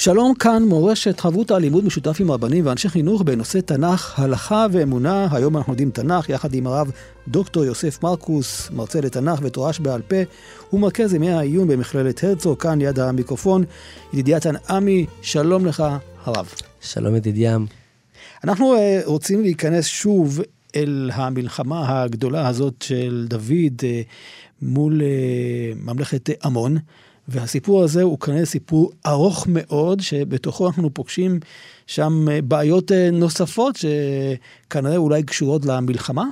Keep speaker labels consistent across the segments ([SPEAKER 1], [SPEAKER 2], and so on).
[SPEAKER 1] שלום כאן מורשת חברותא לימוד משותף עם רבנים ואנשי חינוך בנושא תנ"ך, הלכה ואמונה. היום אנחנו יודעים תנ"ך יחד עם הרב דוקטור יוסף מרקוס, מרצה לתנ"ך ותורה שבעל פה. הוא מרכז ימי העיון במכללת הרצוג, כאן ליד המיקרופון. ידידיה תנעמי, שלום לך הרב.
[SPEAKER 2] שלום ידידיה.
[SPEAKER 1] אנחנו uh, רוצים להיכנס שוב אל המלחמה הגדולה הזאת של דוד uh, מול uh, ממלכת עמון. והסיפור הזה הוא כנראה סיפור ארוך מאוד, שבתוכו אנחנו פוגשים שם אה, בעיות אה, נוספות שכנראה אולי קשורות למלחמה?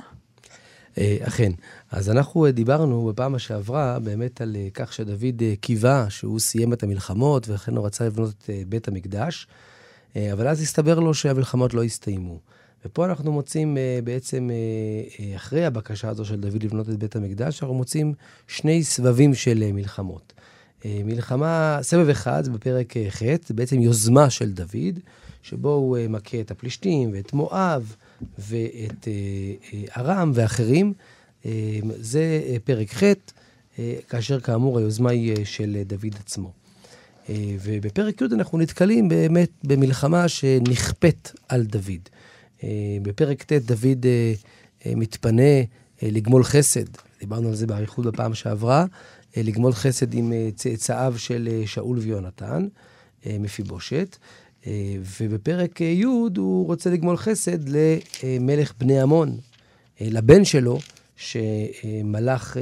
[SPEAKER 2] אה, אכן. אז אנחנו דיברנו בפעם שעברה באמת על כך שדוד קיווה שהוא סיים את המלחמות, ולכן הוא רצה לבנות את בית המקדש, אבל אז הסתבר לו שהמלחמות לא הסתיימו. ופה אנחנו מוצאים בעצם, אחרי הבקשה הזו של דוד לבנות את בית המקדש, אנחנו מוצאים שני סבבים של מלחמות. אה, מלחמה, סבב אחד, זה בפרק אה, ח', זה בעצם יוזמה של דוד, שבו הוא אה, מכה את הפלישתים ואת מואב ואת ארם ואחרים. זה פרק ח', כאשר כאמור היוזמה היא של דוד עצמו. ובפרק י' אנחנו נתקלים באמת במלחמה שנכפית על דוד. בפרק ט' דוד מתפנה לגמול חסד, דיברנו על זה באריכות בפעם שעברה, לגמול חסד עם אה, צאצאיו של אה, שאול ויונתן, מפיבושת. ובפרק י' הוא רוצה לגמול חסד למלך בני עמון, לבן שלו, שמלך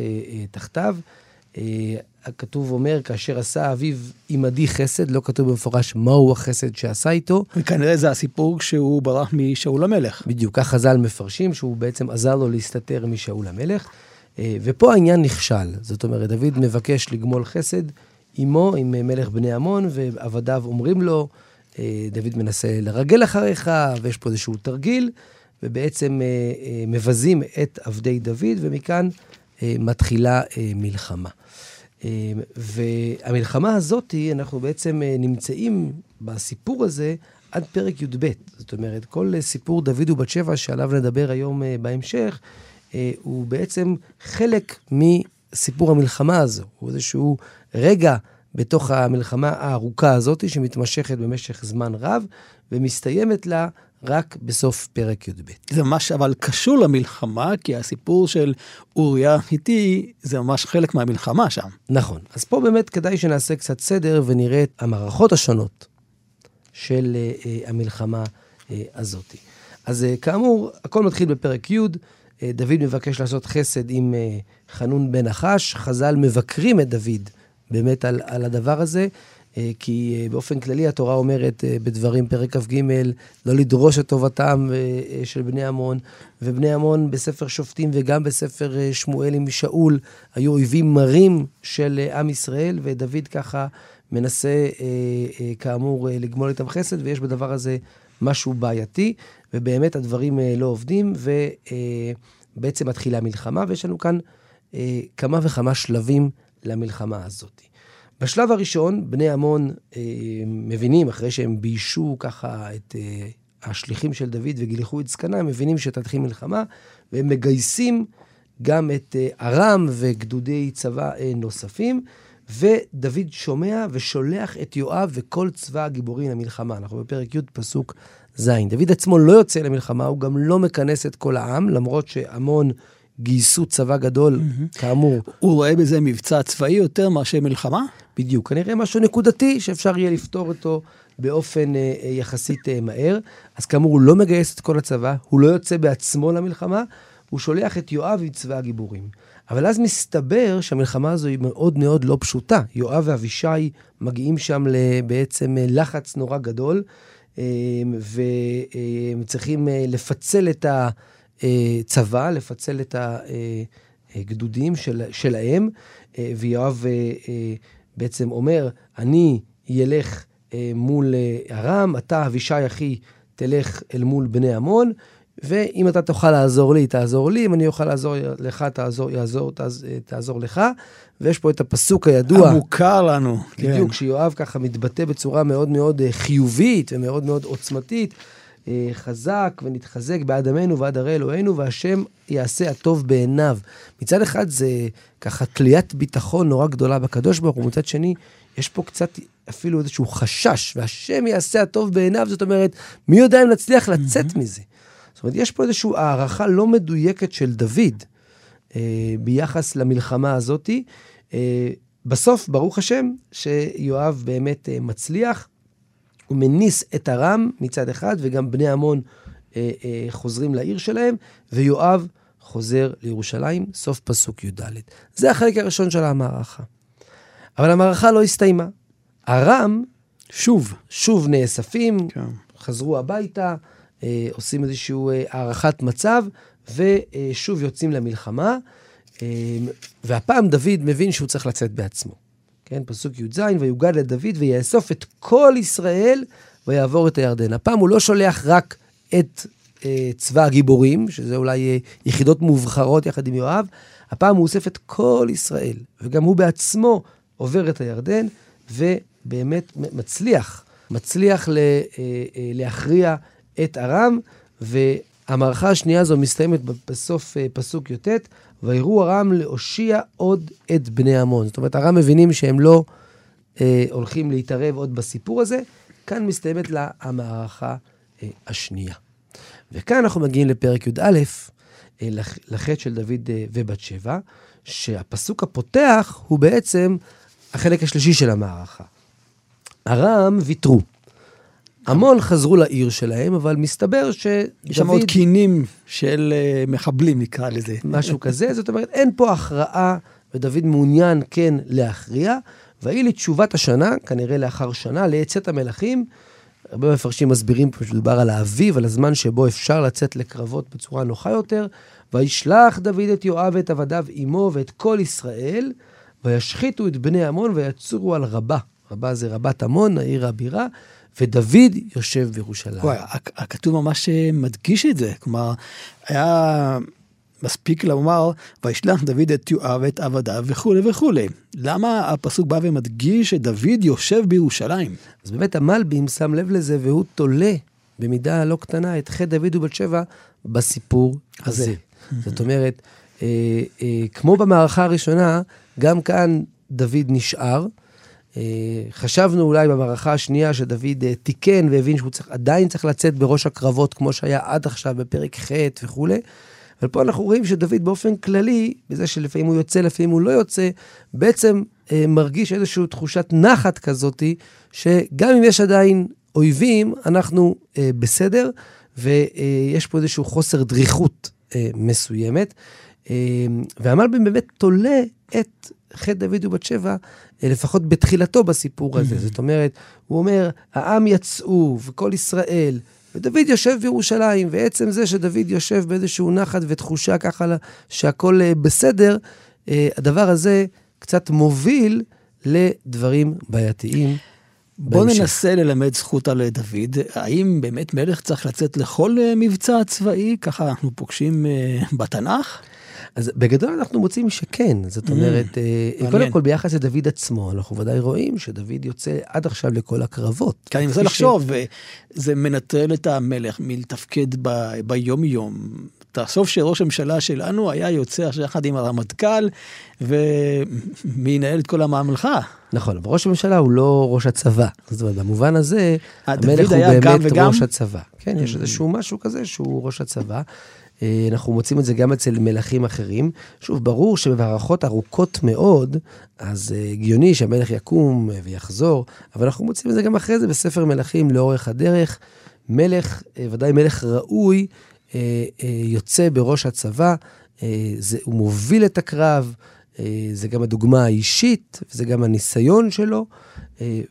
[SPEAKER 2] תחתיו. הכתוב אומר, כאשר עשה אביו עמדי חסד, לא כתוב במפורש מהו החסד שעשה איתו.
[SPEAKER 1] וכנראה זה הסיפור כשהוא ברח משאול המלך.
[SPEAKER 2] בדיוק, כך חז"ל מפרשים, שהוא בעצם עזר לו להסתתר משאול המלך. אה, ופה העניין נכשל. זאת אומרת, דוד מבקש לגמול חסד עמו, עם מלך בני עמון, ועבדיו אומרים לו, אה, דוד מנסה לרגל אחריך, ויש פה איזשהו תרגיל, ובעצם אה, מבזים את עבדי דוד, ומכאן מתחילה מלחמה. והמלחמה הזאת, אנחנו בעצם נמצאים בסיפור הזה עד פרק י"ב. זאת אומרת, כל סיפור דוד ובת שבע, שעליו נדבר היום בהמשך, הוא בעצם חלק מסיפור המלחמה הזו. הוא איזשהו רגע בתוך המלחמה הארוכה הזאת, שמתמשכת במשך זמן רב, ומסתיימת לה רק בסוף פרק י"ב.
[SPEAKER 1] זה ממש אבל קשור למלחמה, כי הסיפור של אוריה איתי זה ממש חלק מהמלחמה שם.
[SPEAKER 2] נכון. אז פה באמת כדאי שנעשה קצת סדר ונראה את המערכות השונות של uh, המלחמה uh, הזאת. אז uh, כאמור, הכל מתחיל בפרק י', אה, דוד מבקש לעשות חסד עם אה, חנון בן נחש. חז"ל מבקרים את דוד באמת על, על הדבר הזה, אה, כי באופן כללי התורה אומרת בדברים, פרק כ"ג, לא לדרוש את טובתם של בני עמון, ובני עמון בספר שופטים וגם בספר שמואל עם שאול היו אויבים מרים של עם ישראל, ודוד ככה מנסה כאמור לגמול איתם חסד, ויש בדבר הזה משהו בעייתי. ובאמת הדברים אה, לא עובדים, ובעצם מתחילה מלחמה, ויש לנו כאן אה, כמה וכמה שלבים למלחמה הזאת. בשלב הראשון, בני עמון אה, מבינים, אחרי שהם ביישו ככה את אה, השליחים של דוד וגילחו את זקנם, מבינים שתתחיל מלחמה, והם מגייסים גם את אה, ארם וגדודי צבא אה, נוספים, ודוד שומע ושולח את יואב וכל צבא הגיבורים למלחמה. אנחנו בפרק י', פסוק ז'. דוד עצמו לא יוצא למלחמה, הוא גם לא מכנס את כל העם, למרות שהמון גייסו צבא גדול, mm-hmm. כאמור.
[SPEAKER 1] הוא רואה בזה מבצע צבאי יותר מאשר מלחמה?
[SPEAKER 2] בדיוק, כנראה משהו נקודתי שאפשר יהיה לפתור אותו באופן אה, אה, יחסית אה, מהר. אז כאמור, הוא לא מגייס את כל הצבא, הוא לא יוצא בעצמו למלחמה, הוא שולח את יואב עם צבא הגיבורים. אבל אז מסתבר שהמלחמה הזו היא מאוד מאוד לא פשוטה. יואב ואבישי מגיעים שם בעצם אה, לחץ נורא גדול. אמ, והם צריכים אה, לפצל את הצבא, לפצל את גדודים של, שלהם, ויואב בעצם אומר, אני ילך מול ארם, אתה, אבישי אחי, תלך אל מול בני עמון, ואם אתה תוכל לעזור לי, תעזור לי, אם אני אוכל לעזור לך, תעזור, יעזור, תעז, תעזור לך. ויש פה את הפסוק הידוע.
[SPEAKER 1] המוכר לנו.
[SPEAKER 2] בדיוק, כן. שיואב ככה מתבטא בצורה מאוד מאוד אה, חיובית ומאוד מאוד עוצמתית. אה, חזק ונתחזק בעד עמנו ועד ערי אלוהינו, והשם יעשה הטוב בעיניו. מצד אחד זה ככה תליית ביטחון נורא גדולה בקדוש ברוך הוא, מצד שני, יש פה קצת אפילו איזשהו חשש, והשם יעשה הטוב בעיניו, זאת אומרת, מי יודע אם נצליח לצאת mm-hmm. מזה. זאת אומרת, יש פה איזושהי הערכה לא מדויקת של דוד אה, ביחס למלחמה הזאתי. אה, בסוף, ברוך השם, שיואב באמת אה, מצליח. הוא מניס את ארם מצד אחד, וגם בני עמון אה, אה, חוזרים לעיר שלהם, ויואב חוזר לירושלים, סוף פסוק י"ד. זה החלק הראשון של המערכה. אבל המערכה לא הסתיימה. ארם,
[SPEAKER 1] שוב,
[SPEAKER 2] שוב נאספים, כן. חזרו הביתה, אה, עושים איזושהי אה, הערכת מצב, ושוב יוצאים למלחמה. אה, והפעם דוד מבין שהוא צריך לצאת בעצמו. כן, פסוק י"ז, ויוגד לדוד ויאסוף את כל ישראל ויעבור את הירדן. הפעם הוא לא שולח רק את אה, צבא הגיבורים, שזה אולי אה, יחידות מובחרות יחד עם יואב, הפעם הוא אוסף את כל ישראל, וגם הוא בעצמו עובר את הירדן, ובאמת מצליח, מצליח ל, אה, אה, להכריע את ארם, והמערכה השנייה הזו מסתיימת בסוף אה, פסוק י"ט, ויראו ארם להושיע עוד את בני עמון. זאת אומרת, ארם מבינים שהם לא אה, הולכים להתערב עוד בסיפור הזה. כאן מסתיימת לה המערכה אה, השנייה. וכאן אנחנו מגיעים לפרק י"א, אה, לחטא של דוד אה, ובת שבע, שהפסוק הפותח הוא בעצם החלק השלישי של המערכה. ארם ויתרו. המון חזרו לעיר שלהם, אבל מסתבר שדוד...
[SPEAKER 1] יש שם עוד קינים של uh, מחבלים, נקרא לזה.
[SPEAKER 2] משהו כזה, זאת אומרת, אין פה הכרעה, ודוד מעוניין כן להכריע. ויהי לתשובת השנה, כנראה לאחר שנה, לעצת המלכים. הרבה מפרשים מסבירים פה שדובר על האביב, על הזמן שבו אפשר לצאת לקרבות בצורה נוחה יותר. וישלח דוד את יואב ואת עבדיו עמו ואת כל ישראל, וישחיתו את בני עמון ויצורו על רבה. רבה זה רבת עמון, העיר הבירה, ודוד יושב בירושלים.
[SPEAKER 1] וואי, הכתוב ממש אה, מדגיש את זה. כלומר, היה מספיק לומר, וישלח דוד את יואב ואת עבדיו וכולי וכולי. למה הפסוק בא ומדגיש שדוד יושב בירושלים?
[SPEAKER 2] אז באמת המלבים שם לב לזה והוא תולה במידה לא קטנה את חטא דוד ובת שבע בסיפור הזה. הזה. זאת אומרת, אה, אה, כמו במערכה הראשונה, גם כאן דוד נשאר. אה, חשבנו אולי במערכה השנייה שדוד אה, תיקן והבין שהוא צריך, עדיין צריך לצאת בראש הקרבות, כמו שהיה עד עכשיו בפרק ח' וכולי. אבל פה אנחנו רואים שדוד באופן כללי, בזה שלפעמים הוא יוצא, לפעמים הוא לא יוצא, בעצם אה, מרגיש איזושהי תחושת נחת כזאתי, שגם אם יש עדיין אויבים, אנחנו אה, בסדר, ויש פה איזשהו חוסר דריכות אה, מסוימת. אה, והמלבים באמת תולה את חטא דוד ובת שבע, אה, לפחות בתחילתו בסיפור הזה. זאת אומרת, הוא אומר, העם יצאו, וכל ישראל, ודוד יושב בירושלים, ועצם זה שדוד יושב באיזשהו נחת ותחושה ככה שהכל אה, בסדר, אה, הדבר הזה קצת מוביל לדברים בעייתיים.
[SPEAKER 1] בוא בהמשך. ננסה ללמד זכות על דוד. האם באמת מלך צריך לצאת לכל מבצע צבאי? ככה אנחנו פוגשים בתנ"ך?
[SPEAKER 2] אז בגדול אנחנו מוצאים שכן, זאת אומרת, mm, קודם כל ביחס לדוד עצמו, אנחנו ודאי רואים שדוד יוצא עד עכשיו לכל הקרבות.
[SPEAKER 1] כי אני מנסה לחשוב. זה מנטרל את המלך מלתפקד. ביום-יום. תחשוב שראש הממשלה שלנו היה יוצא יחד עם הרמטכ"ל, ומי ינהל את כל הממלכה.
[SPEAKER 2] נכון, אבל ראש הממשלה הוא לא ראש הצבא. זאת אומרת, במובן הזה, המלך הוא באמת. ראש הצבא. כן, יש mm. איזשהו משהו כזה שהוא ראש הצבא. אה, אנחנו מוצאים את זה גם אצל מלכים אחרים. שוב, ברור שבמערכות ארוכות מאוד, אז אה, הגיוני שהמלך יקום אה, ויחזור, אבל אנחנו מוצאים את זה גם אחרי זה בספר מלכים לאורך הדרך. מלך, ודאי מלך ראוי, יוצא בראש הצבא, זה, הוא מוביל את הקרב, זה גם הדוגמה האישית, וזה גם הניסיון שלו.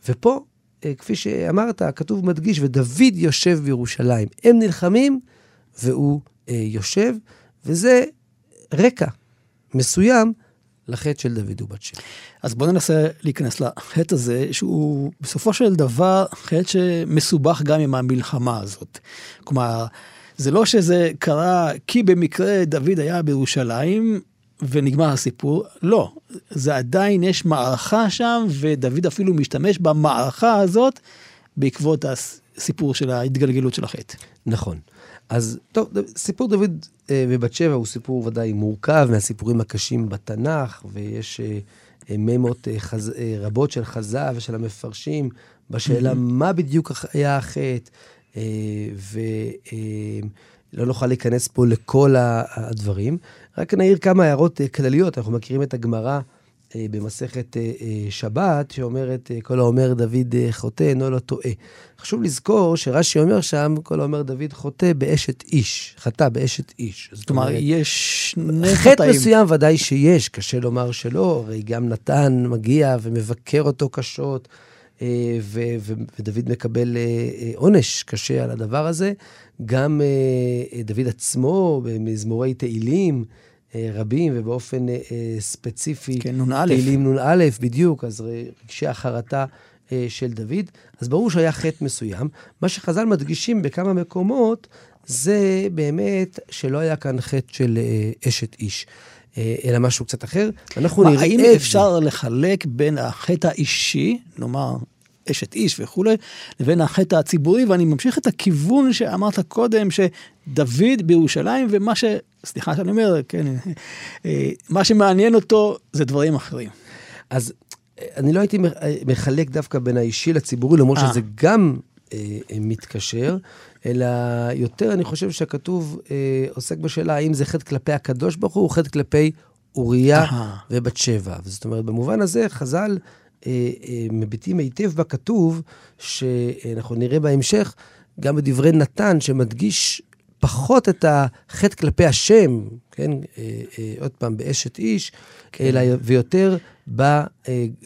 [SPEAKER 2] ופה, כפי שאמרת, הכתוב מדגיש, ודוד יושב בירושלים. הם נלחמים, והוא יושב, וזה רקע מסוים לחטא של דוד ובת שבע.
[SPEAKER 1] אז בואו ננסה להיכנס לחטא הזה, שהוא בסופו של דבר חטא שמסובך גם עם המלחמה הזאת. כלומר, זה לא שזה קרה כי במקרה דוד היה בירושלים ונגמר הסיפור, לא, זה עדיין יש מערכה שם, ודוד אפילו משתמש במערכה הזאת בעקבות הסיפור של ההתגלגלות של החטא.
[SPEAKER 2] נכון. אז טוב, סיפור דוד אה, ובת שבע הוא סיפור ודאי מורכב מהסיפורים הקשים בתנ"ך, ויש אה, אה, מימות אה, חז, אה, רבות של חז"ל ושל המפרשים בשאלה mm-hmm. מה בדיוק היה החטא, אה, ולא נוכל להיכנס פה לכל הדברים. רק נעיר כמה הערות אה, כלליות, אנחנו מכירים את הגמרא. אה, במסכת אה, שבת, שאומרת, כל האומר דוד חוטא, אינו לא טועה. חשוב לזכור שרש"י אומר שם, כל האומר דוד חוטא באשת איש, חטא באשת איש.
[SPEAKER 1] זאת אומרת, יש
[SPEAKER 2] שני חטאים. חטא מסוים ודאי שיש, קשה לומר שלא, הרי גם נתן מגיע ומבקר אותו קשות, ו- ו- ודוד מקבל עונש קשה על הדבר הזה. גם דוד עצמו, במזמורי תהילים, אה, רבים, ובאופן אה, ספציפי,
[SPEAKER 1] כן, נ"א.
[SPEAKER 2] תהילים נ"א, בדיוק, אז רגשי החרטה אה, של דוד. אז ברור שהיה חטא מסוים. מה שחז"ל מדגישים בכמה מקומות, זה באמת שלא היה כאן חטא של אשת איש. אלא משהו קצת אחר.
[SPEAKER 1] אנחנו נראה... האם אפשר לחלק בין החטא האישי, נאמר, אשת איש וכולי, לבין החטא הציבורי, ואני ממשיך את הכיוון שאמרת קודם, שדוד בירושלים, ומה ש... סליחה שאני אומר, כן, אה, מה שמעניין אותו זה דברים אחרים.
[SPEAKER 2] אז אה, אני לא הייתי מחלק דווקא בין האישי לציבורי, למרות שזה גם אה, מתקשר, אלא יותר אני חושב שהכתוב אה, עוסק בשאלה האם זה חטא כלפי הקדוש ברוך הוא, או חטא כלפי אוריה ובת שבע. זאת אומרת, במובן הזה חז"ל אה, אה, מביטים היטב בכתוב, שאנחנו נראה בהמשך, גם בדברי נתן, שמדגיש פחות את החטא כלפי השם, כן, אה, עוד פעם, באשת איש, כן. אלא ויותר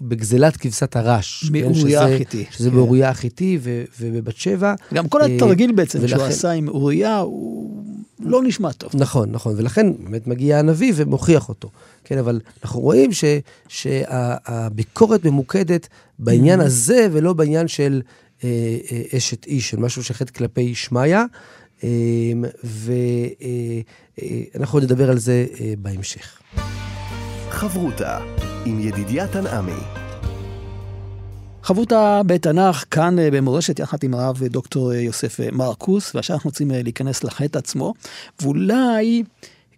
[SPEAKER 2] בגזלת כבשת הרש.
[SPEAKER 1] מאוריה כן, החיתי.
[SPEAKER 2] שזה כן. באוריה החיתי ובבת שבע.
[SPEAKER 1] גם כל התרגיל בעצם ולכן, שהוא עשה עם אוריה, הוא לא נשמע טוב.
[SPEAKER 2] נכון, נכון, ולכן באמת מגיע הנביא ומוכיח אותו. כן, אבל אנחנו רואים ש, שהביקורת ממוקדת בעניין mm-hmm. הזה, ולא בעניין של אה, אה, אשת איש, של משהו שחטא כלפי שמיא, אה, ואנחנו אה, נדבר על זה אה, בהמשך.
[SPEAKER 3] חברותה עם ידידיה תנעמי.
[SPEAKER 1] חברותה בתנ"ך כאן אה, במורשת יחד עם הרב דוקטור יוסף מרקוס, ועכשיו אנחנו רוצים להיכנס לחטא עצמו, ואולי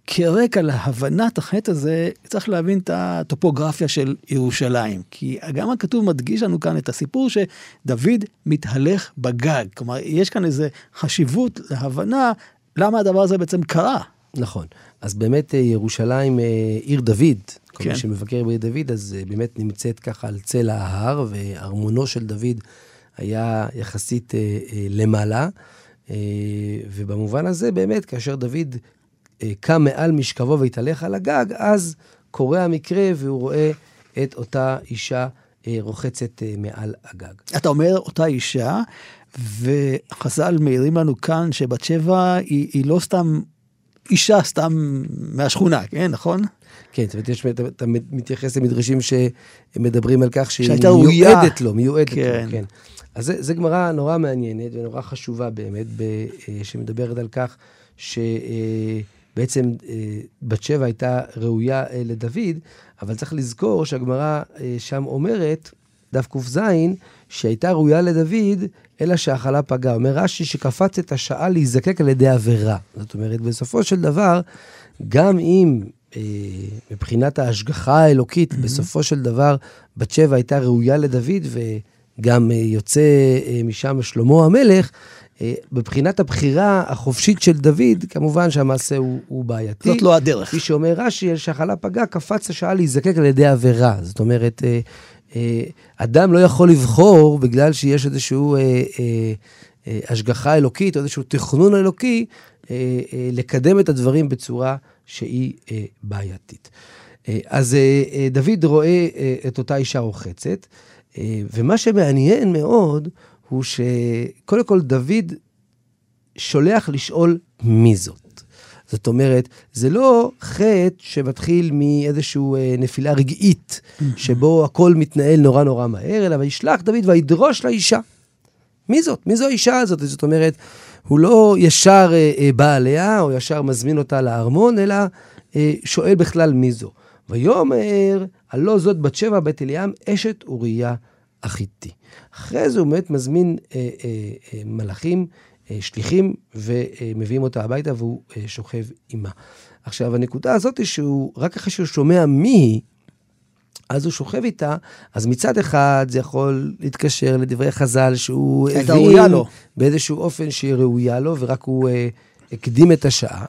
[SPEAKER 1] כרקע להבנת החטא הזה, צריך להבין את הטופוגרפיה של ירושלים. כי גם הכתוב מדגיש לנו כאן את הסיפור שדוד מתהלך בגג. כלומר, יש כאן איזו חשיבות להבנה למה הדבר הזה בעצם קרה.
[SPEAKER 2] נכון. אז באמת אה, ירושלים, אה, עיר דוד, כל כן. מי שמבקר בעיר דוד, אז אה, באמת נמצאת ככה על צל ההר, וארמונו של דוד היה יחסית למעלה. ובמובן הזה, באמת, כאשר דוד קם מעל משכבו והתהלך על הגג, אז קורה המקרה והוא רואה את אותה אישה רוחצת מעל הגג.
[SPEAKER 1] אתה אומר אותה אישה, וחז"ל מעירים לנו כאן שבת שבע היא, היא לא סתם אישה סתם מהשכונה, כן, נכון?
[SPEAKER 2] כן, זאת אומרת, יש, אתה, אתה מתייחס למדרשים שמדברים על כך שהיא מיועדת לו, מיועדת כן. לו, כן. אז זה גמרא נורא מעניינת ונורא חשובה באמת, ב, אה, שמדברת על כך שבעצם אה, אה, בת שבע הייתה ראויה לדוד, אבל צריך לזכור שהגמרא שם אומרת, דף ק"ז, שהייתה ראויה לדוד, אלא שהחלה פגעה. אומר רש"י שקפץ את השעה להיזקק על ידי עבירה. זאת אומרת, בסופו של דבר, גם אם אה, מבחינת ההשגחה האלוקית, mm-hmm. בסופו של דבר, בת שבע הייתה ראויה לדוד, וגם אה, יוצא אה, משם שלמה המלך, אה, מבחינת הבחירה החופשית של דוד, כמובן שהמעשה הוא, הוא בעייתי.
[SPEAKER 1] זאת לא הדרך.
[SPEAKER 2] כפי שאומר רש"י, שהחלה פגעה, קפץ השעה להיזקק על ידי עבירה. זאת אומרת, אה, אה, אדם לא יכול לבחור בגלל שיש איזושהי אה, השגחה אלוקית או איזשהו תכנון אלוקי, לקדם את הדברים בצורה שהיא בעייתית. אז דוד רואה אה, את אותה אישה רוחצת, ומה שמעניין מאוד הוא שקודם כל דוד שולח לשאול מי זאת. זאת אומרת, זה לא חטא שמתחיל מאיזושהי אה, נפילה רגעית, שבו הכל מתנהל נורא נורא מהר, אלא וישלח דוד וידרוש לאישה. מי זאת? מי זו האישה הזאת? זאת אומרת, הוא לא ישר אה, אה, בא עליה, או ישר מזמין אותה לארמון, אלא אה, שואל בכלל מי זו. ויאמר, הלא זאת בת שבע בית אליעם, אשת אוריה החיתי. אחרי זה הוא באמת מזמין אה, אה, אה, מלאכים, אה, שליחים, ומביאים אותה הביתה והוא אה, שוכב עימה. עכשיו, הנקודה הזאת היא שהוא, רק אחרי שהוא שומע מי היא, אז הוא שוכב איתה, אז מצד אחד זה יכול להתקשר לדברי חז"ל שהוא
[SPEAKER 1] ראויה לו.
[SPEAKER 2] באיזשהו אופן שהיא ראויה לו, ורק הוא אה, הקדים את השעה.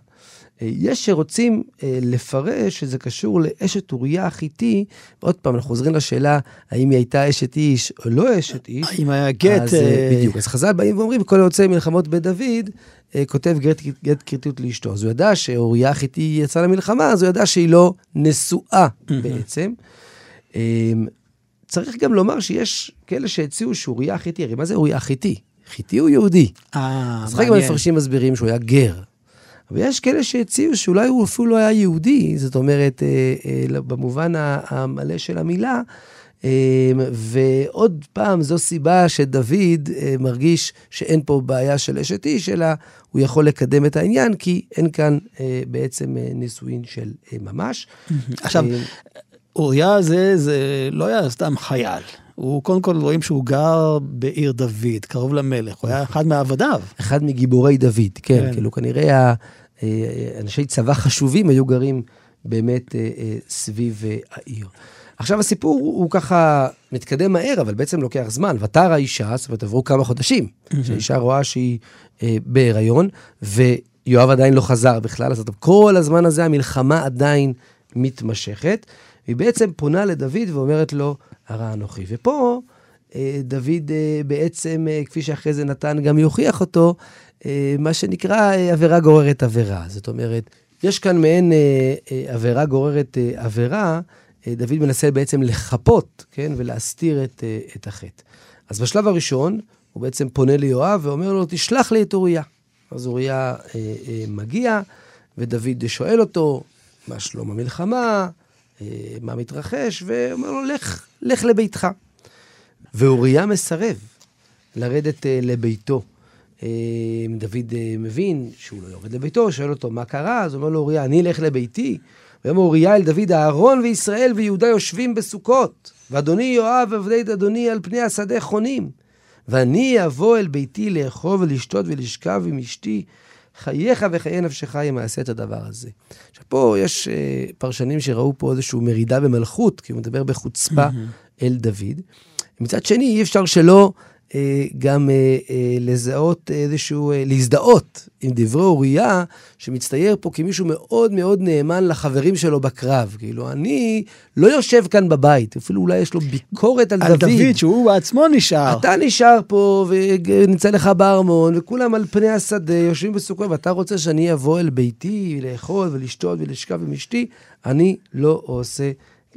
[SPEAKER 2] אה, יש שרוצים אה, לפרש שזה קשור לאשת אוריה החיתי. עוד פעם, אנחנו חוזרים לשאלה האם היא הייתה אשת איש או לא אשת איש.
[SPEAKER 1] האם היה גט...
[SPEAKER 2] אז, אה, בדיוק. אז חז"ל באים ואומרים, כל היוצא מלחמות בית דוד, כותב גט, גט לאשתו. אז הוא ידע שאוריה החיתי יצא למלחמה, אז הוא ידע שהיא לא נשואה בעצם. אה, צריך גם לומר שיש כאלה שהציעו שאוריה החיתי, הרי מה זה אוריה החיתי? חיתי הוא יהודי.
[SPEAKER 1] אה,
[SPEAKER 2] אז חלק
[SPEAKER 1] מעניין.
[SPEAKER 2] מהמפרשים מסבירים שהוא היה גר. אבל יש כאלה שהציעו שאולי הוא אפילו לא היה יהודי, זאת אומרת, אה, אה, במובן המלא של המילה. אה, ועוד פעם, זו סיבה שדוד מרגיש שאין פה בעיה של אשת איש, אלא הוא יכול לקדם את העניין, כי אין כאן בעצם נישואין של ממש.
[SPEAKER 1] עכשיו, אוריה הזה, זה לא היה סתם חייל. הוא קודם כל רואים שהוא גר בעיר דוד, קרוב למלך, הוא היה אחד מעבדיו.
[SPEAKER 2] אחד מגיבורי דוד, כן,
[SPEAKER 1] כן.
[SPEAKER 2] כאילו כנראה אה, אנשי צבא חשובים היו גרים באמת אה, אה, סביב העיר. עכשיו הסיפור הוא, הוא ככה מתקדם מהר, אבל בעצם לוקח זמן. ותר האישה, זאת אומרת עברו כמה חודשים, שהאישה רואה שהיא אה, בהיריון, ויואב עדיין לא חזר בכלל, אז כל הזמן הזה המלחמה עדיין מתמשכת. היא בעצם פונה לדוד ואומרת לו, הרע אנוכי. ופה אה, דוד אה, בעצם, אה, כפי שאחרי זה נתן גם יוכיח אותו, מה שנקרא עבירה גוררת עבירה. זאת אומרת, יש כאן מעין עבירה גוררת עבירה, דוד מנסה בעצם לחפות, כן, ולהסתיר את, את החטא. אז בשלב הראשון, הוא בעצם פונה ליואב ואומר לו, תשלח לי את אוריה. אז אוריה אה, אה, מגיע, ודוד שואל אותו, מה שלום המלחמה, מה מתרחש, ואומר לו, לך, לך לביתך. ואוריה מסרב לרדת אה, לביתו. אה, דוד אה, מבין שהוא לא יורד לביתו, שואל אותו, מה קרה? אז הוא אומר לו, אוריה, אני אלך לביתי. ויאמר אוריה אל דוד, אהרון וישראל ויהודה יושבים בסוכות, ואדוני יואב עבדי אדוני על פני השדה חונים. ואני אבוא אל ביתי לאכול ולשתות ולשכב עם אשתי, חייך וחיי נפשך ימעשה את הדבר הזה. עכשיו, פה יש אה, פרשנים שראו פה איזושהי מרידה במלכות, כי הוא מדבר בחוצפה אל דוד. מצד שני, אי אפשר שלא גם אה, אה, לזהות איזשהו, אה, להזדהות עם דברי אוריה, שמצטייר פה כמישהו מאוד מאוד נאמן לחברים שלו בקרב. כאילו, אני לא יושב כאן בבית, אפילו אולי יש לו ביקורת על,
[SPEAKER 1] על דוד, שהוא בעצמו נשאר.
[SPEAKER 2] אתה נשאר פה ונמצא לך בארמון, וכולם על פני השדה יושבים בסוכות, ואתה רוצה שאני אבוא אל ביתי לאכול ולשתות ולשכב עם אשתי? אני לא עושה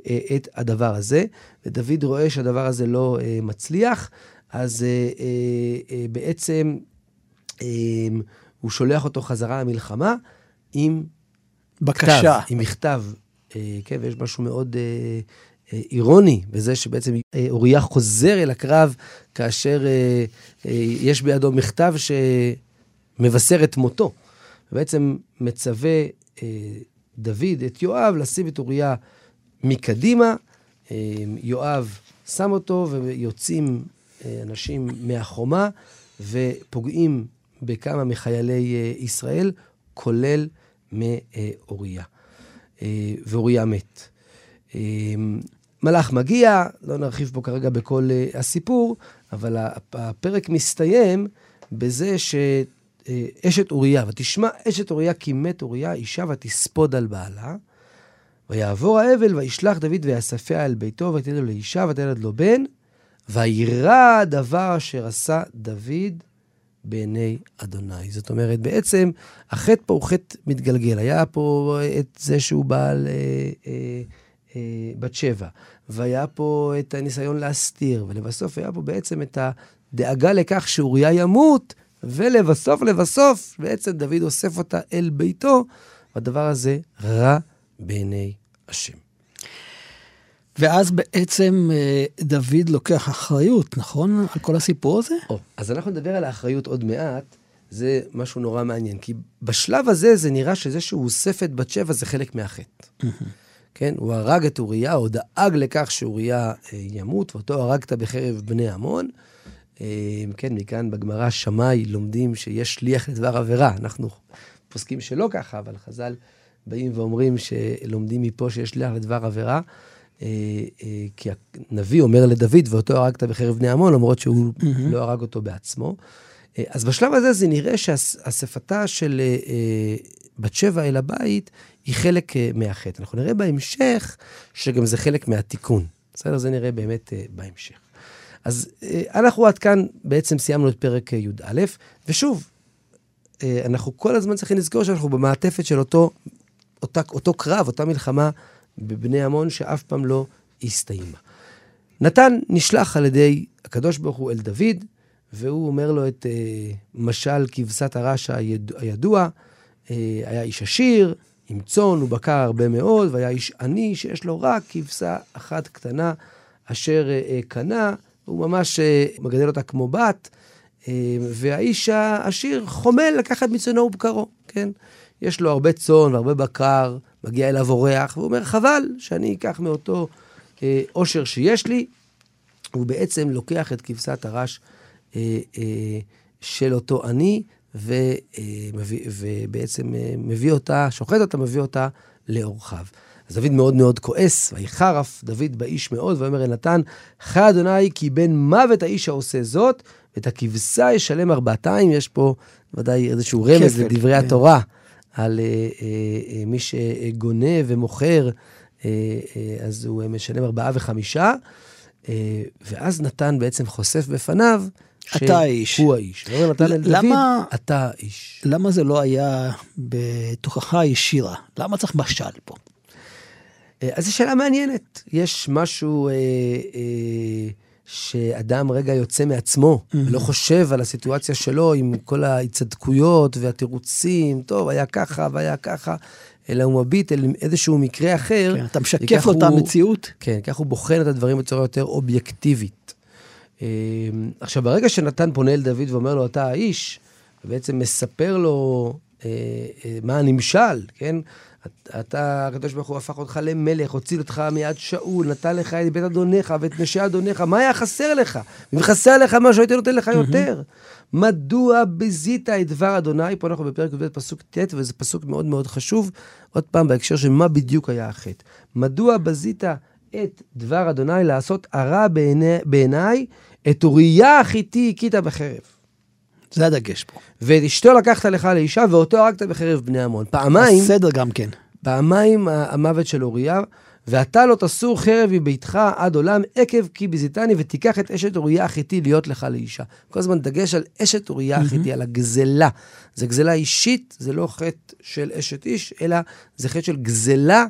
[SPEAKER 2] אה, את הדבר הזה. ודוד רואה שהדבר הזה לא אה, מצליח, אז אה, אה, אה, בעצם אה, הוא שולח אותו חזרה למלחמה עם
[SPEAKER 1] בקשה.
[SPEAKER 2] כתב, עם מכתב. אה, כן, ויש משהו מאוד אה, אה, אירוני בזה שבעצם אה, אוריה חוזר אל הקרב כאשר אה, אה, יש בידו מכתב שמבשר את מותו. ובעצם מצווה אה, דוד את יואב לשים את אוריה מקדימה. אה, יואב שם אותו ויוצאים אנשים מהחומה ופוגעים בכמה מחיילי אה, ישראל, כולל מאוריה. אה, ואוריה מת. אה, מלאך מגיע, לא נרחיב פה כרגע בכל הסיפור, אבל הפרק מסתיים בזה שאשת אוריה, ותשמע אשת אוריה כי מת אוריה, אישה ותספוד על בעלה. ויעבור האבל, וישלח דוד ויאספיה אל ביתו, ותתן לו לאישה, ותלד לו בן, וירא הדבר אשר עשה דוד בעיני אדוני. זאת אומרת, בעצם החטא פה הוא חטא מתגלגל. היה פה את זה שהוא בעל אה, אה, אה, בת שבע, והיה פה את הניסיון להסתיר, ולבסוף היה פה בעצם את הדאגה לכך שאוריה ימות, ולבסוף, לבסוף, בעצם דוד אוסף אותה אל ביתו, והדבר הזה רע בעיני השם.
[SPEAKER 1] ואז בעצם אה, דוד לוקח אחריות, נכון? על כל הסיפור הזה?
[SPEAKER 2] או, אז אנחנו נדבר על האחריות עוד מעט. זה משהו נורא מעניין, כי בשלב הזה זה נראה שזה שהוא אוסף את בת שבע זה חלק מהחטא. כן, הוא הרג את אוריה, או דאג לכך שאוריה אה, ימות, ואותו הרגת בחרב בני עמון. אה, כן, מכאן בגמרא שמאי לומדים שיש שליח לדבר עבירה. אנחנו פוסקים שלא ככה, אבל חז"ל באים ואומרים שלומדים מפה שיש שליח לדבר עבירה. אה, אה, כי הנביא אומר לדוד, ואותו הרגת בחרב בני עמון, למרות שהוא. לא הרג אותו בעצמו. אה, אז בשלב הזה זה נראה שאספתה של בת שבע אל הבית היא חלק מהחטא. אנחנו נראה בהמשך שגם זה חלק מהתיקון. בסדר? זה נראה באמת בהמשך. אז אנחנו עד כאן בעצם סיימנו את פרק י"א, ושוב, אנחנו כל הזמן צריכים לזכור שאנחנו במעטפת של אותו, אותה, אותו קרב, אותה מלחמה בבני עמון שאף פעם לא הסתיימה. נתן נשלח על ידי הקדוש ברוך הוא אל דוד, והוא אומר לו את uh, משל כבשת הרש היד, הידוע, uh, היה איש עשיר, עם צאן ובקר הרבה מאוד, והיה איש עני שיש לו רק כבשה אחת קטנה, אשר uh, קנה, הוא ממש uh, מגדל אותה כמו בת, uh, והאיש העשיר חומל לקחת מצאנו ובקרו, כן? יש לו הרבה צאן והרבה בקר, מגיע אליו אורח, והוא אומר, חבל שאני אקח מאותו אה, עושר שיש לי. הוא בעצם לוקח את כבשת הרש אה, אה, של אותו עני, ו, אה, ובעצם אה, מביא אותה, שוחט אותה, מביא אותה לאורחיו. אז דוד מאוד מאוד כועס, ויחרף דוד באיש מאוד, ואומר אל נתן, חי אדוני כי בן מוות האיש העושה זאת, ואת הכבשה ישלם ארבעתיים. יש פה ודאי איזשהו רמז כפל, לדברי כן. התורה. על אה, אה, מי שגונה ומוכר, אה, אז הוא משלם ארבעה וחמישה, ואז נתן בעצם חושף בפניו,
[SPEAKER 1] אתה האיש.
[SPEAKER 2] שהוא האיש. ואומר נתן אל דוד, אתה האיש.
[SPEAKER 1] למה זה לא היה בתוכחה ישירה? למה צריך משל פה?
[SPEAKER 2] אז זו שאלה מעניינת. יש משהו... אה, אה, שאדם רגע יוצא מעצמו, mm-hmm. ולא חושב על הסיטואציה שלו עם כל ההצדקויות והתירוצים, טוב, היה ככה והיה ככה, אלא הוא מביט אל איזשהו מקרה אחר.
[SPEAKER 1] כן, אתה משקף לו את המציאות.
[SPEAKER 2] כן, כך הוא בוחן את הדברים בצורה יותר אובייקטיבית. אמ, עכשיו, ברגע שנתן פונה אל דוד ואומר לו, אתה האיש, ובעצם מספר לו אה, אה, מה הנמשל, כן? אתה, הקדוש ברוך הוא הפך אותך למלך, הוציא אותך מיד שאול, נתן לך את בית אדונך ואת נשי אדונך, מה היה חסר לך? אם חסר לך משהו, הייתי נותן לך יותר. מדוע בזית את דבר אדוני? פה אנחנו בפרק י"ב פסוק ט', וזה פסוק מאוד מאוד חשוב, עוד פעם בהקשר של מה בדיוק היה החטא. מדוע בזית את דבר אדוני לעשות הרע בעיני, בעיניי, את אוריה החיתי הכית בחרב.
[SPEAKER 1] זה הדגש פה.
[SPEAKER 2] ואת אשתו לקחת לך לאישה, ואותו הרגת בחרב בני עמון. פעמיים...
[SPEAKER 1] בסדר גם כן.
[SPEAKER 2] פעמיים המוות של אוריה, ואתה לא תסור חרב מביתך עד עולם, עקב כי ביזיתני, ותיקח את אשת אוריה החיתי להיות לך לאישה. כל הזמן דגש על אשת אוריה החיתי, על הגזלה. זה גזלה אישית, זה לא חטא של אשת איש, אלא זה חטא של גזלה,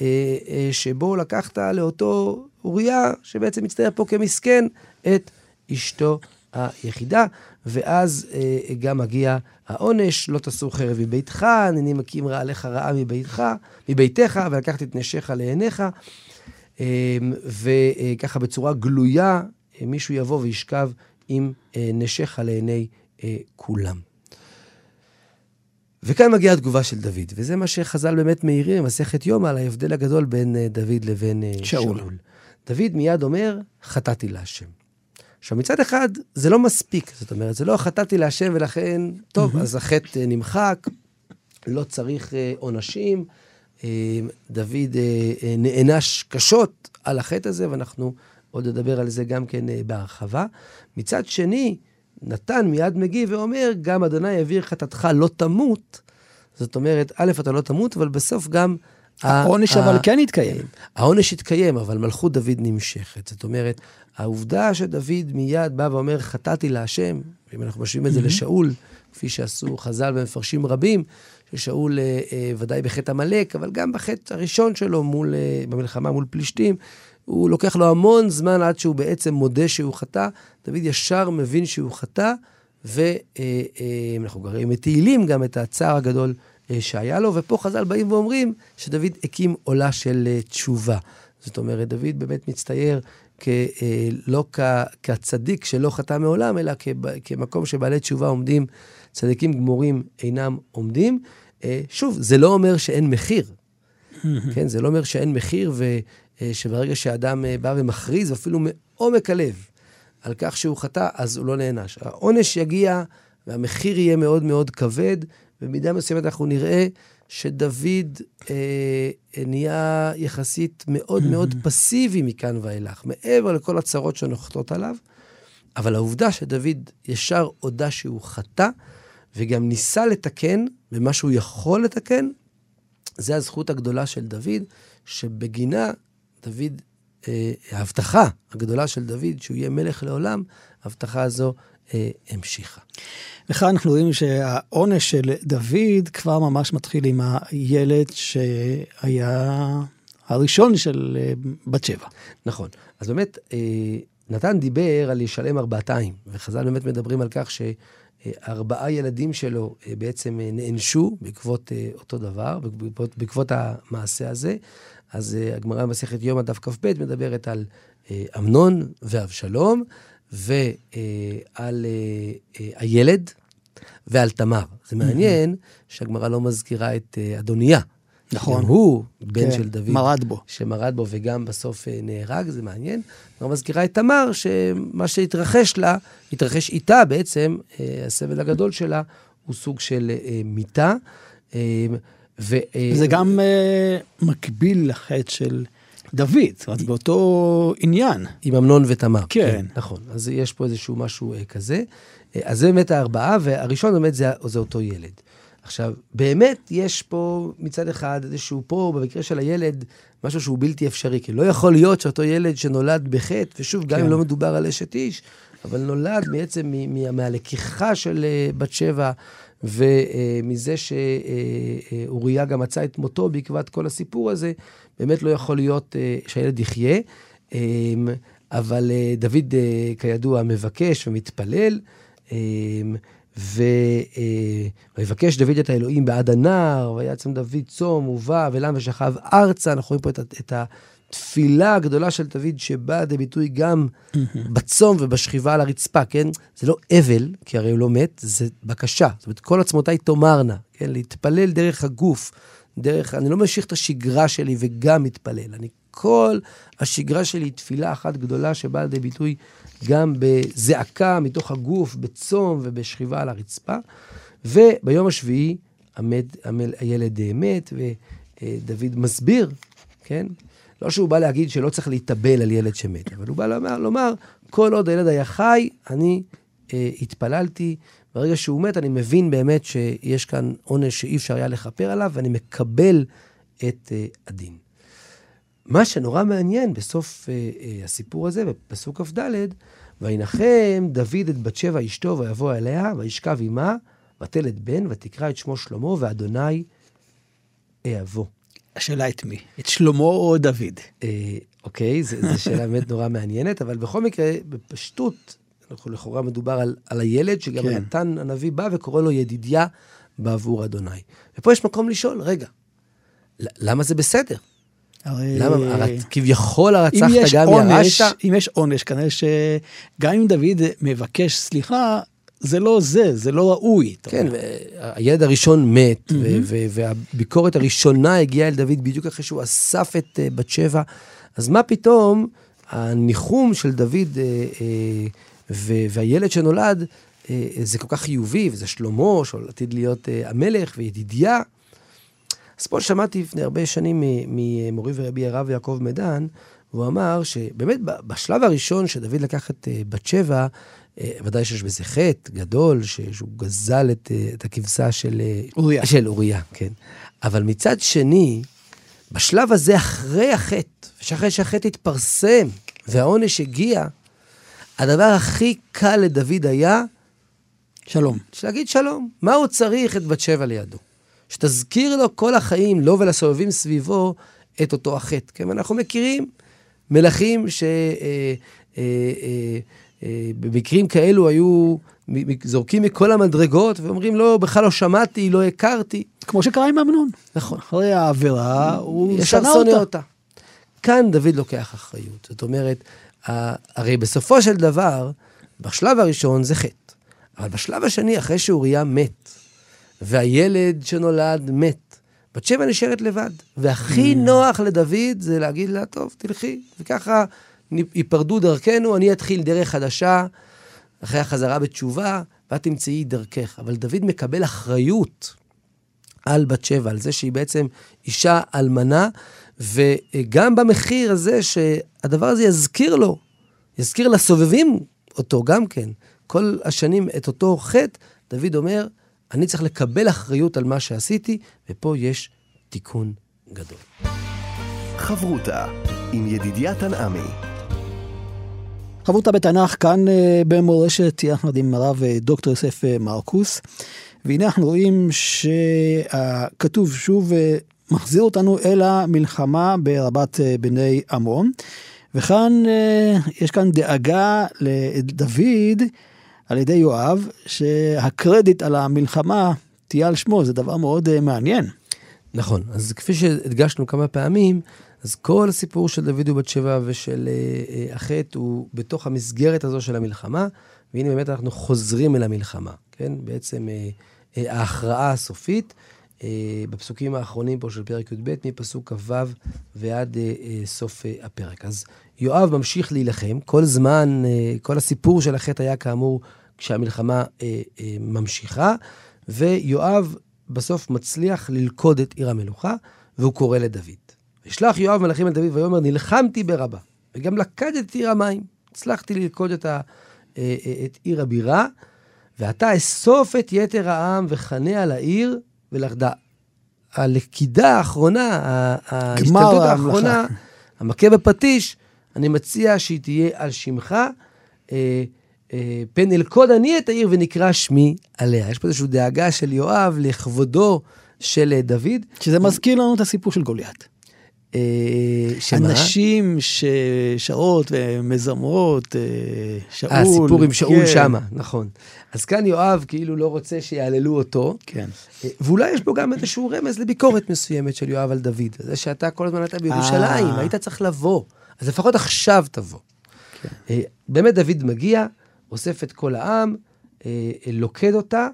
[SPEAKER 2] אה, אה, שבו לקחת לאותו אוריה, שבעצם מצטייר פה כמסכן, את אשתו היחידה. ואז אה, גם מגיע העונש, לא תסור חרב מביתך, הנני מקים רע עליך רעה מביתך, מביתך, ולקחת את נשיך לעיניך. אה, וככה בצורה גלויה, אה, מישהו יבוא וישכב עם אה, נשיך לעיני אה, כולם. וכאן מגיעה התגובה של דוד, וזה מה שחז"ל באמת מעירים במסכת יומא על ההבדל הגדול בין אה, דוד לבין אה, שאול. שאול. דוד מיד אומר, חטאתי להשם. עכשיו, מצד אחד, זה לא מספיק. זאת אומרת, זה לא חטאתי להשם ולכן, טוב, mm-hmm. אז החטא אה, נמחק, לא צריך אה, עונשים. אה, דוד נענש קשות על החטא הזה, ואנחנו עוד נדבר על זה גם כן בהרחבה. מצד שני, נתן מיד מגיב ואומר, גם אדוני יעביר חטאתך לא תמות. זאת אומרת, א', אתה לא תמות, אבל בסוף גם
[SPEAKER 1] העונש אבל כן התקיים.
[SPEAKER 2] העונש התקיים, אבל מלכות דוד נמשכת. זאת אומרת, העובדה שדוד מיד בא ואומר, חטאתי להשם, אם אנחנו משווים את זה לשאול, כפי שעשו חז"ל ומפרשים רבים, ששאול אה, אה, ודאי בחטא עמלק, אבל גם בחטא הראשון שלו מול, אה, במלחמה מול פלישתים, הוא לוקח לו המון זמן עד שהוא בעצם מודה שהוא חטא. דוד ישר מבין שהוא חטא, ואנחנו רואים מתהילים גם את הצער הגדול שהיה לו, ופה חז"ל באים ואומרים שדוד הקים עולה של אה, תשובה. זאת אומרת, דוד באמת מצטייר כ, אה, לא כ, כצדיק שלא חטא מעולם, אלא כ, כמקום שבעלי תשובה עומדים, צדיקים גמורים אינם עומדים. אה, שוב, זה לא אומר שאין מחיר. כן, זה לא אומר שאין מחיר, ושברגע אה, שאדם אה, בא ומכריז, אפילו מעומק הלב, על כך שהוא חטא, אז הוא לא נענש. העונש יגיע והמחיר יהיה מאוד מאוד כבד, במידה מסוימת אנחנו נראה שדוד אה, נהיה יחסית מאוד מאוד פסיבי מכאן ואילך, מעבר לכל הצרות שנוחתות עליו. אבל העובדה שדוד ישר הודה שהוא חטא, וגם ניסה לתקן במה שהוא יכול לתקן, זה הזכות הגדולה של דוד, שבגינה דוד, אה, ההבטחה הגדולה של דוד, שהוא יהיה מלך לעולם, ההבטחה הזו אה, המשיכה.
[SPEAKER 1] וכאן אנחנו רואים שהעונש של דוד כבר ממש מתחיל עם הילד שהיה הראשון של אה, בת שבע.
[SPEAKER 2] נכון. אז באמת, אה, נתן דיבר על ישלם ארבעתיים, וחז"ל באמת מדברים על כך שארבעה ילדים שלו אה, בעצם נענשו בעקבות אותו דבר, בעקבות, בעקבות המעשה הזה. אז הגמרא במסכת יומא דף כ"ב מדברת על אמנון ואבשלום, ועל הילד ועל תמר. זה מעניין שהגמרא לא מזכירה את אדוניה.
[SPEAKER 1] נכון.
[SPEAKER 2] גם הוא בן כן, של דוד.
[SPEAKER 1] מרד בו.
[SPEAKER 2] שמרד בו וגם בסוף אה, נהרג, זה מעניין. הגמרא מזכירה את תמר, שמה שהתרחש לה, התרחש איתה בעצם, אה, הסבל הגדול שלה, הוא סוג של אה, מיתה.
[SPEAKER 1] ו... זה גם מקביל לחטא של דוד, זאת אומרת, באותו עניין.
[SPEAKER 2] עם אמנון ותמר.
[SPEAKER 1] כן. כן.
[SPEAKER 2] נכון, אז יש פה איזשהו משהו כזה. אז זה באמת הארבעה, והראשון באמת זה, זה אותו ילד. עכשיו, באמת יש פה מצד אחד איזשהו פה, במקרה של הילד, משהו שהוא בלתי אפשרי, כי לא יכול להיות שאותו ילד שנולד בחטא, ושוב, גם כן. אם לא מדובר על אשת איש, אבל נולד בעצם מהלקיחה של אה, בת שבע, ומזה שאוריה גם מצא את מותו בעקבות כל הסיפור הזה, באמת לא יכול להיות אה, שהילד יחיה. אמ, אבל אה, דוד, כידוע, מבקש ומתפלל. אמ, ויבקש דוד את האלוהים בעד הנער, ויעצם דוד צום ובא ולם ושכב ארצה. אנחנו רואים פה את, את התפילה הגדולה של דוד שבאה לידי ביטוי גם בצום ובשכיבה על הרצפה, כן? זה לא אבל, כי הרי הוא לא מת, זה בקשה. זאת אומרת, כל עצמותיי תאמרנה, כן? להתפלל דרך הגוף, דרך, אני לא ממשיך את השגרה שלי וגם מתפלל. אני, כל השגרה שלי היא תפילה אחת גדולה שבאה לידי ביטוי גם בזעקה מתוך הגוף, בצום ובשכיבה על הרצפה. וביום השביעי עמד, עמד הילד מת, ודוד מסביר, כן? לא שהוא בא להגיד שלא צריך להתאבל על ילד שמת, אבל הוא בא לומר, לומר כל עוד הילד היה חי, אני אה, התפללתי. ברגע שהוא מת, אני מבין באמת שיש כאן עונש שאי אפשר היה לכפר עליו, ואני מקבל את אה, הדין. מה שנורא מעניין בסוף אה, אה, הסיפור הזה, בפסוק כ"ד, וינחם דוד את בת שבע אשתו ויבוא אליה, וישכב עמה, ותלד בן, ותקרא את שמו שלמה, ואדוני אהבו.
[SPEAKER 1] השאלה את מי? את שלמה או דוד?
[SPEAKER 2] אה, אוקיי, זו שאלה באמת נורא מעניינת, אבל בכל מקרה, בפשטות, לכאורה מדובר על, על הילד, שגם כן. נתן הנביא בא וקורא לו ידידיה בעבור אדוני. ופה יש מקום לשאול, רגע, למה זה בסדר? הרי... למה? הרי כביכול הרצחת גם ירשת?
[SPEAKER 1] אם יש עונש, כנראה שגם אם דוד מבקש סליחה, זה לא זה, זה לא ראוי.
[SPEAKER 2] כן, הילד הראשון מת, והביקורת הראשונה הגיעה אל דוד בדיוק אחרי שהוא אסף את אה, בת שבע. אז מה פתאום הניחום של דוד אה, אה, והילד שנולד, זה כל כך חיובי, וזה שלמה, שעתיד להיות המלך, וידידיה. אז פה שמעתי לפני הרבה שנים ממורי ורבי הרב יעקב מדן, והוא אמר שבאמת בשלב הראשון שדוד לקח את אה, בת שבע, אה, ודאי שיש בזה חטא גדול, שהוא גזל את, אה, את הכבשה של
[SPEAKER 1] אוריה.
[SPEAKER 2] של אוריה, כן. אבל מצד שני, בשלב הזה, אחרי החטא, שאחרי שהחטא התפרסם והעונש הגיע, הדבר הכי קל לדוד היה...
[SPEAKER 1] שלום.
[SPEAKER 2] להגיד שלום. מה הוא צריך את בת שבע לידו? שתזכיר לו כל החיים, לו ולסובבים סביבו, את אותו החטא. כן, אנחנו מכירים מלכים ש... אה, אה, אה, כאלו היו זורקים מכל המדרגות ואומרים, לא, בכלל לא שמעתי, לא הכרתי.
[SPEAKER 1] כמו שקרה עם אמנון.
[SPEAKER 2] נכון.
[SPEAKER 1] אחרי העבירה, הוא שנא אותה.
[SPEAKER 2] אותה. כאן דוד לוקח אחריות. זאת אומרת, הרי בסופו של דבר, בשלב הראשון זה חטא. אבל בשלב השני, אחרי שאוריה מת, והילד שנולד מת, בת שבע נשארת לבד. והכי נוח לדוד זה להגיד לה, טוב, תלכי. וככה ייפרדו דרכנו, אני אתחיל דרך חדשה, אחרי החזרה בתשובה, ואת תמצאי דרכך. אבל דוד מקבל אחריות על בת שבע, על זה שהיא בעצם אישה אלמנה, וגם במחיר הזה שהדבר הזה יזכיר לו, יזכיר לסובבים אותו גם כן, כל השנים את אותו חטא, דוד אומר, אני צריך לקבל אחריות על מה שעשיתי, ופה יש תיקון גדול.
[SPEAKER 4] חברותה עם ידידיה תנעמי.
[SPEAKER 1] חברותה בתנ"ך כאן אה, במורשת יחד עם הרב אה, דוקטור יוסף אה, מרקוס. והנה אנחנו רואים שהכתוב שוב מחזיר אותנו אל המלחמה ברבת אה, בני עמון. וכאן אה, יש כאן דאגה לדוד על ידי יואב, שהקרדיט על המלחמה תהיה על שמו, זה דבר מאוד אה, מעניין.
[SPEAKER 2] נכון, אז כפי שהדגשנו כמה פעמים, אז כל הסיפור של דוד ובת שבע ושל החטא הוא בתוך המסגרת הזו של המלחמה, והנה באמת אנחנו חוזרים אל המלחמה, כן? בעצם ההכרעה הסופית, בפסוקים האחרונים פה של פרק י"ב, מפסוק כ"ו ועד אה, אה, סוף אה, הפרק. אז יואב ממשיך להילחם, כל זמן, אה, כל הסיפור של החטא היה כאמור כשהמלחמה אה, אה, ממשיכה, ויואב בסוף מצליח ללכוד את עיר המלוכה, והוא קורא לדוד. וישלח יואב מלאכים אל דוד ויאמר, נלחמתי ברבה, וגם לכדתי את עיר המים. הצלחתי ללכוד את, ה, אה, אה, את עיר הבירה, ועתה אסוף את יתר העם וכנה על העיר ולכדה. הלכידה האחרונה, ההשתלטות. האחרונה, המכה בפטיש, אני מציע שהיא תהיה על שמך. אה, אה, פן אלכוד אני את העיר ונקרא שמי עליה. יש פה איזושהי דאגה של יואב לכבודו של אה, דוד.
[SPEAKER 1] שזה מזכיר לנו את הסיפור של גוליית.
[SPEAKER 2] אה, שמה?
[SPEAKER 1] הנשים ששרות ומזמרות, אה, שאול.
[SPEAKER 2] אה, הסיפור עם שאול
[SPEAKER 1] כן,
[SPEAKER 2] שמה, נכון. אז כאן יואב כאילו לא רוצה שיעללו אותו,
[SPEAKER 1] כן.
[SPEAKER 2] אה, ואולי יש בו גם איזשהו רמז לביקורת מסוימת של יואב על דוד. זה שאתה כל הזמן היית בירושלים. היית צריך לבוא. אז לפחות עכשיו תבוא. אה, באמת דוד מגיע, אוסף את כל העם, לוכד אותה,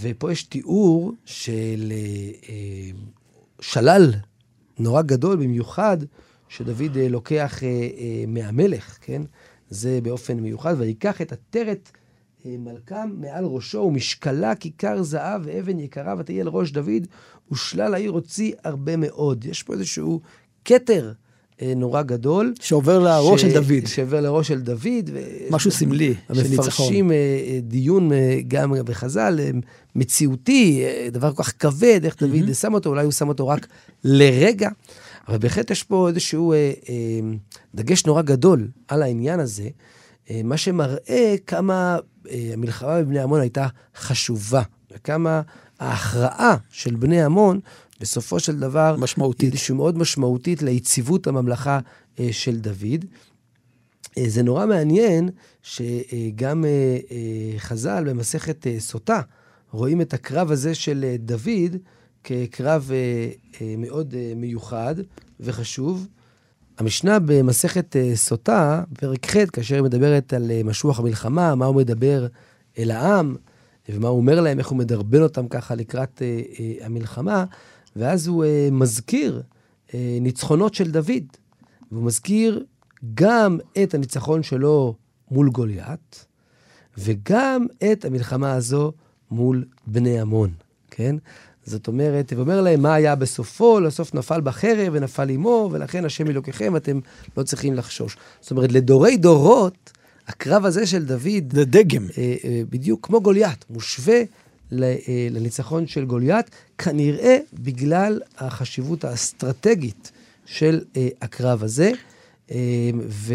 [SPEAKER 2] ופה יש תיאור של שלל נורא גדול במיוחד, שדוד אה, לוקח אה, אה, מהמלך, כן? זה באופן מיוחד, ויקח את עטרת מלכם מעל ראשו, ומשקלה כיכר זהב ואבן יקרה, ותהי על ראש דוד, ושלל העיר הוציא הרבה מאוד. יש פה איזשהו כתר נורא גדול.
[SPEAKER 1] שעובר לראש
[SPEAKER 2] ש-
[SPEAKER 1] של דוד.
[SPEAKER 2] שעובר לראש של דוד.
[SPEAKER 1] משהו סמלי של ניצחון.
[SPEAKER 2] המפרשים אה, אה, דיון אה, גם בחז"ל, אה, מציאותי, אה, דבר כל כך כבד, איך דוד שם אותו, אולי הוא שם אותו רק לרגע, אבל בהחלט יש פה איזשהו אה, אה, דגש נורא גדול על העניין הזה, אה, מה שמראה כמה אה, המלחמה בבני עמון הייתה חשובה, וכמה ההכרעה של בני עמון, בסופו של דבר,
[SPEAKER 1] משמעותית.
[SPEAKER 2] היא איזושהי מאוד משמעותית ליציבות הממלכה אה, של דוד. אה, זה נורא מעניין שגם אה, חז"ל במסכת סוטה רואים את הקרב הזה של דוד כקרב מאוד מיוחד וחשוב. המשנה במסכת סוטה, פרק ח', כאשר היא מדברת על משוח המלחמה, מה הוא מדבר אל העם, ומה הוא אומר להם, איך הוא מדרבן אותם ככה לקראת המלחמה, ואז הוא אה, מזכיר אה, ניצחונות של דוד. והוא מזכיר גם את הניצחון שלו מול גוליית, וגם את המלחמה הזו מול בני עמון, כן? זאת אומרת, ואומר להם מה היה בסופו, לסוף נפל בחרב ונפל עמו, ולכן השם אלוקיכם, אתם לא צריכים לחשוש. זאת אומרת, לדורי דורות, הקרב הזה של דוד,
[SPEAKER 1] זה דגם.
[SPEAKER 2] אה, אה, בדיוק כמו גוליית, מושווה לניצחון של גוליית, כנראה בגלל החשיבות האסטרטגית של אה, הקרב הזה. אה, ו,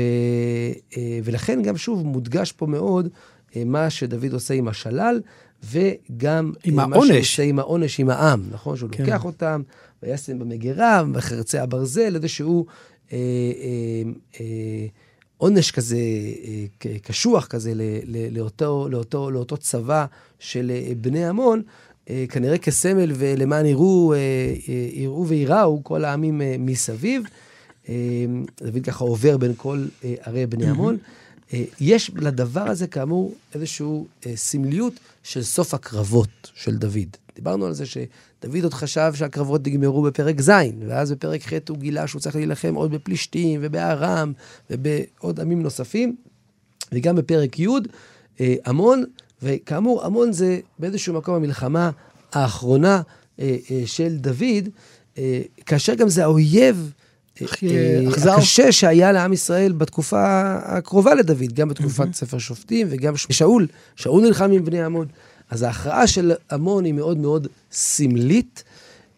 [SPEAKER 2] אה, ולכן גם שוב מודגש פה מאוד אה, מה שדוד עושה עם השלל, וגם
[SPEAKER 1] עם
[SPEAKER 2] אה, מה
[SPEAKER 1] העונש.
[SPEAKER 2] שהוא עושה עם העונש עם העם, נכון? שהוא
[SPEAKER 1] כן.
[SPEAKER 2] לוקח אותם, וישם במגירה, בחרצי הברזל, איזשהו אה, אה, אה, עונש כזה אה, קשוח כזה לאותו, לאותו, לאותו צבא של אה, בני עמון, אה, כנראה כסמל ולמען יראו, יראו ויראו כל העמים מסביב. דוד ככה עובר בין כל ערי בני עמון. יש לדבר הזה, כאמור, איזושהי סמליות של סוף הקרבות של דוד. דיברנו על זה שדוד עוד חשב שהקרבות נגמרו בפרק ז', ואז בפרק ח' הוא גילה שהוא צריך להילחם עוד בפלישתים ובארם ובעוד עמים נוספים, וגם בפרק י', אה, עמון, וכאמור, עמון זה באיזשהו מקום המלחמה האחרונה אה, אה, של דוד, כאשר גם זה האויב הקשה שהיה לעם ישראל בתקופה הקרובה לדוד, גם בתקופת ספר שופטים וגם שאול, שאול נלחם עם בני עמון. אז ההכרעה של עמון היא מאוד מאוד סמלית,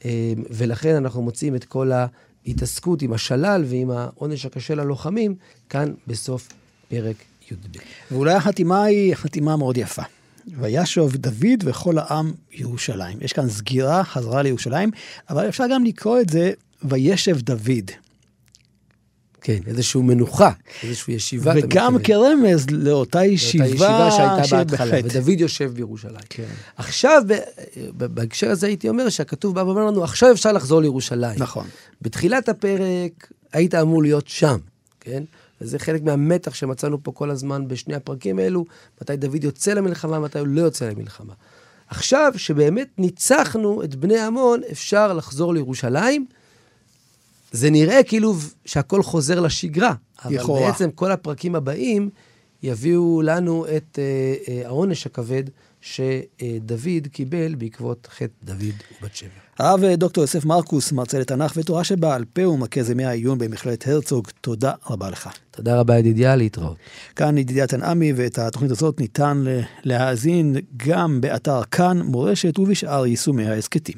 [SPEAKER 2] אה, ולכן אנחנו מוצאים את כל ההתעסקות עם השלל ועם העונש הקשה ללוחמים כאן בסוף פרק י"ב.
[SPEAKER 1] ואולי החתימה היא חתימה מאוד יפה. וישוב דוד וכל העם ירושלים. יש כאן סגירה, חזרה לירושלים, אבל אפשר גם לקרוא את זה וישב דוד.
[SPEAKER 2] כן, איזושהי מנוחה, איזושהי ישיבה.
[SPEAKER 1] וגם כרמז לאותה ישיבה,
[SPEAKER 2] ישיבה שהייתה בהתחלה, ודוד יושב בירושלים. כן. עכשיו, בהקשר הזה הייתי אומר שהכתוב בא ואומר לנו, עכשיו אפשר לחזור לירושלים.
[SPEAKER 1] נכון.
[SPEAKER 2] בתחילת הפרק היית אמור להיות שם, כן? וזה חלק מהמתח שמצאנו פה כל הזמן בשני הפרקים האלו, מתי דוד יוצא למלחמה, מתי הוא לא יוצא למלחמה. עכשיו, שבאמת ניצחנו את בני עמון, אפשר לחזור לירושלים. זה נראה כאילו שהכל חוזר לשגרה, אבל יכולה. בעצם כל הפרקים הבאים יביאו לנו את אה, אה, העונש הכבד שדוד קיבל בעקבות חטא דוד ובת שבע.
[SPEAKER 1] הרב אה, דוקטור יוסף מרקוס, מרצה לתנ"ך ותורה שבעל פה ומרכז ימי העיון במכללת הרצוג, תודה רבה לך.
[SPEAKER 2] תודה רבה ידידיה, להתראות.
[SPEAKER 1] כאן ידידיה תנעמי, ואת התוכנית הזאת ניתן להאזין גם באתר כאן מורשת ובשאר יישומי ההסכתים.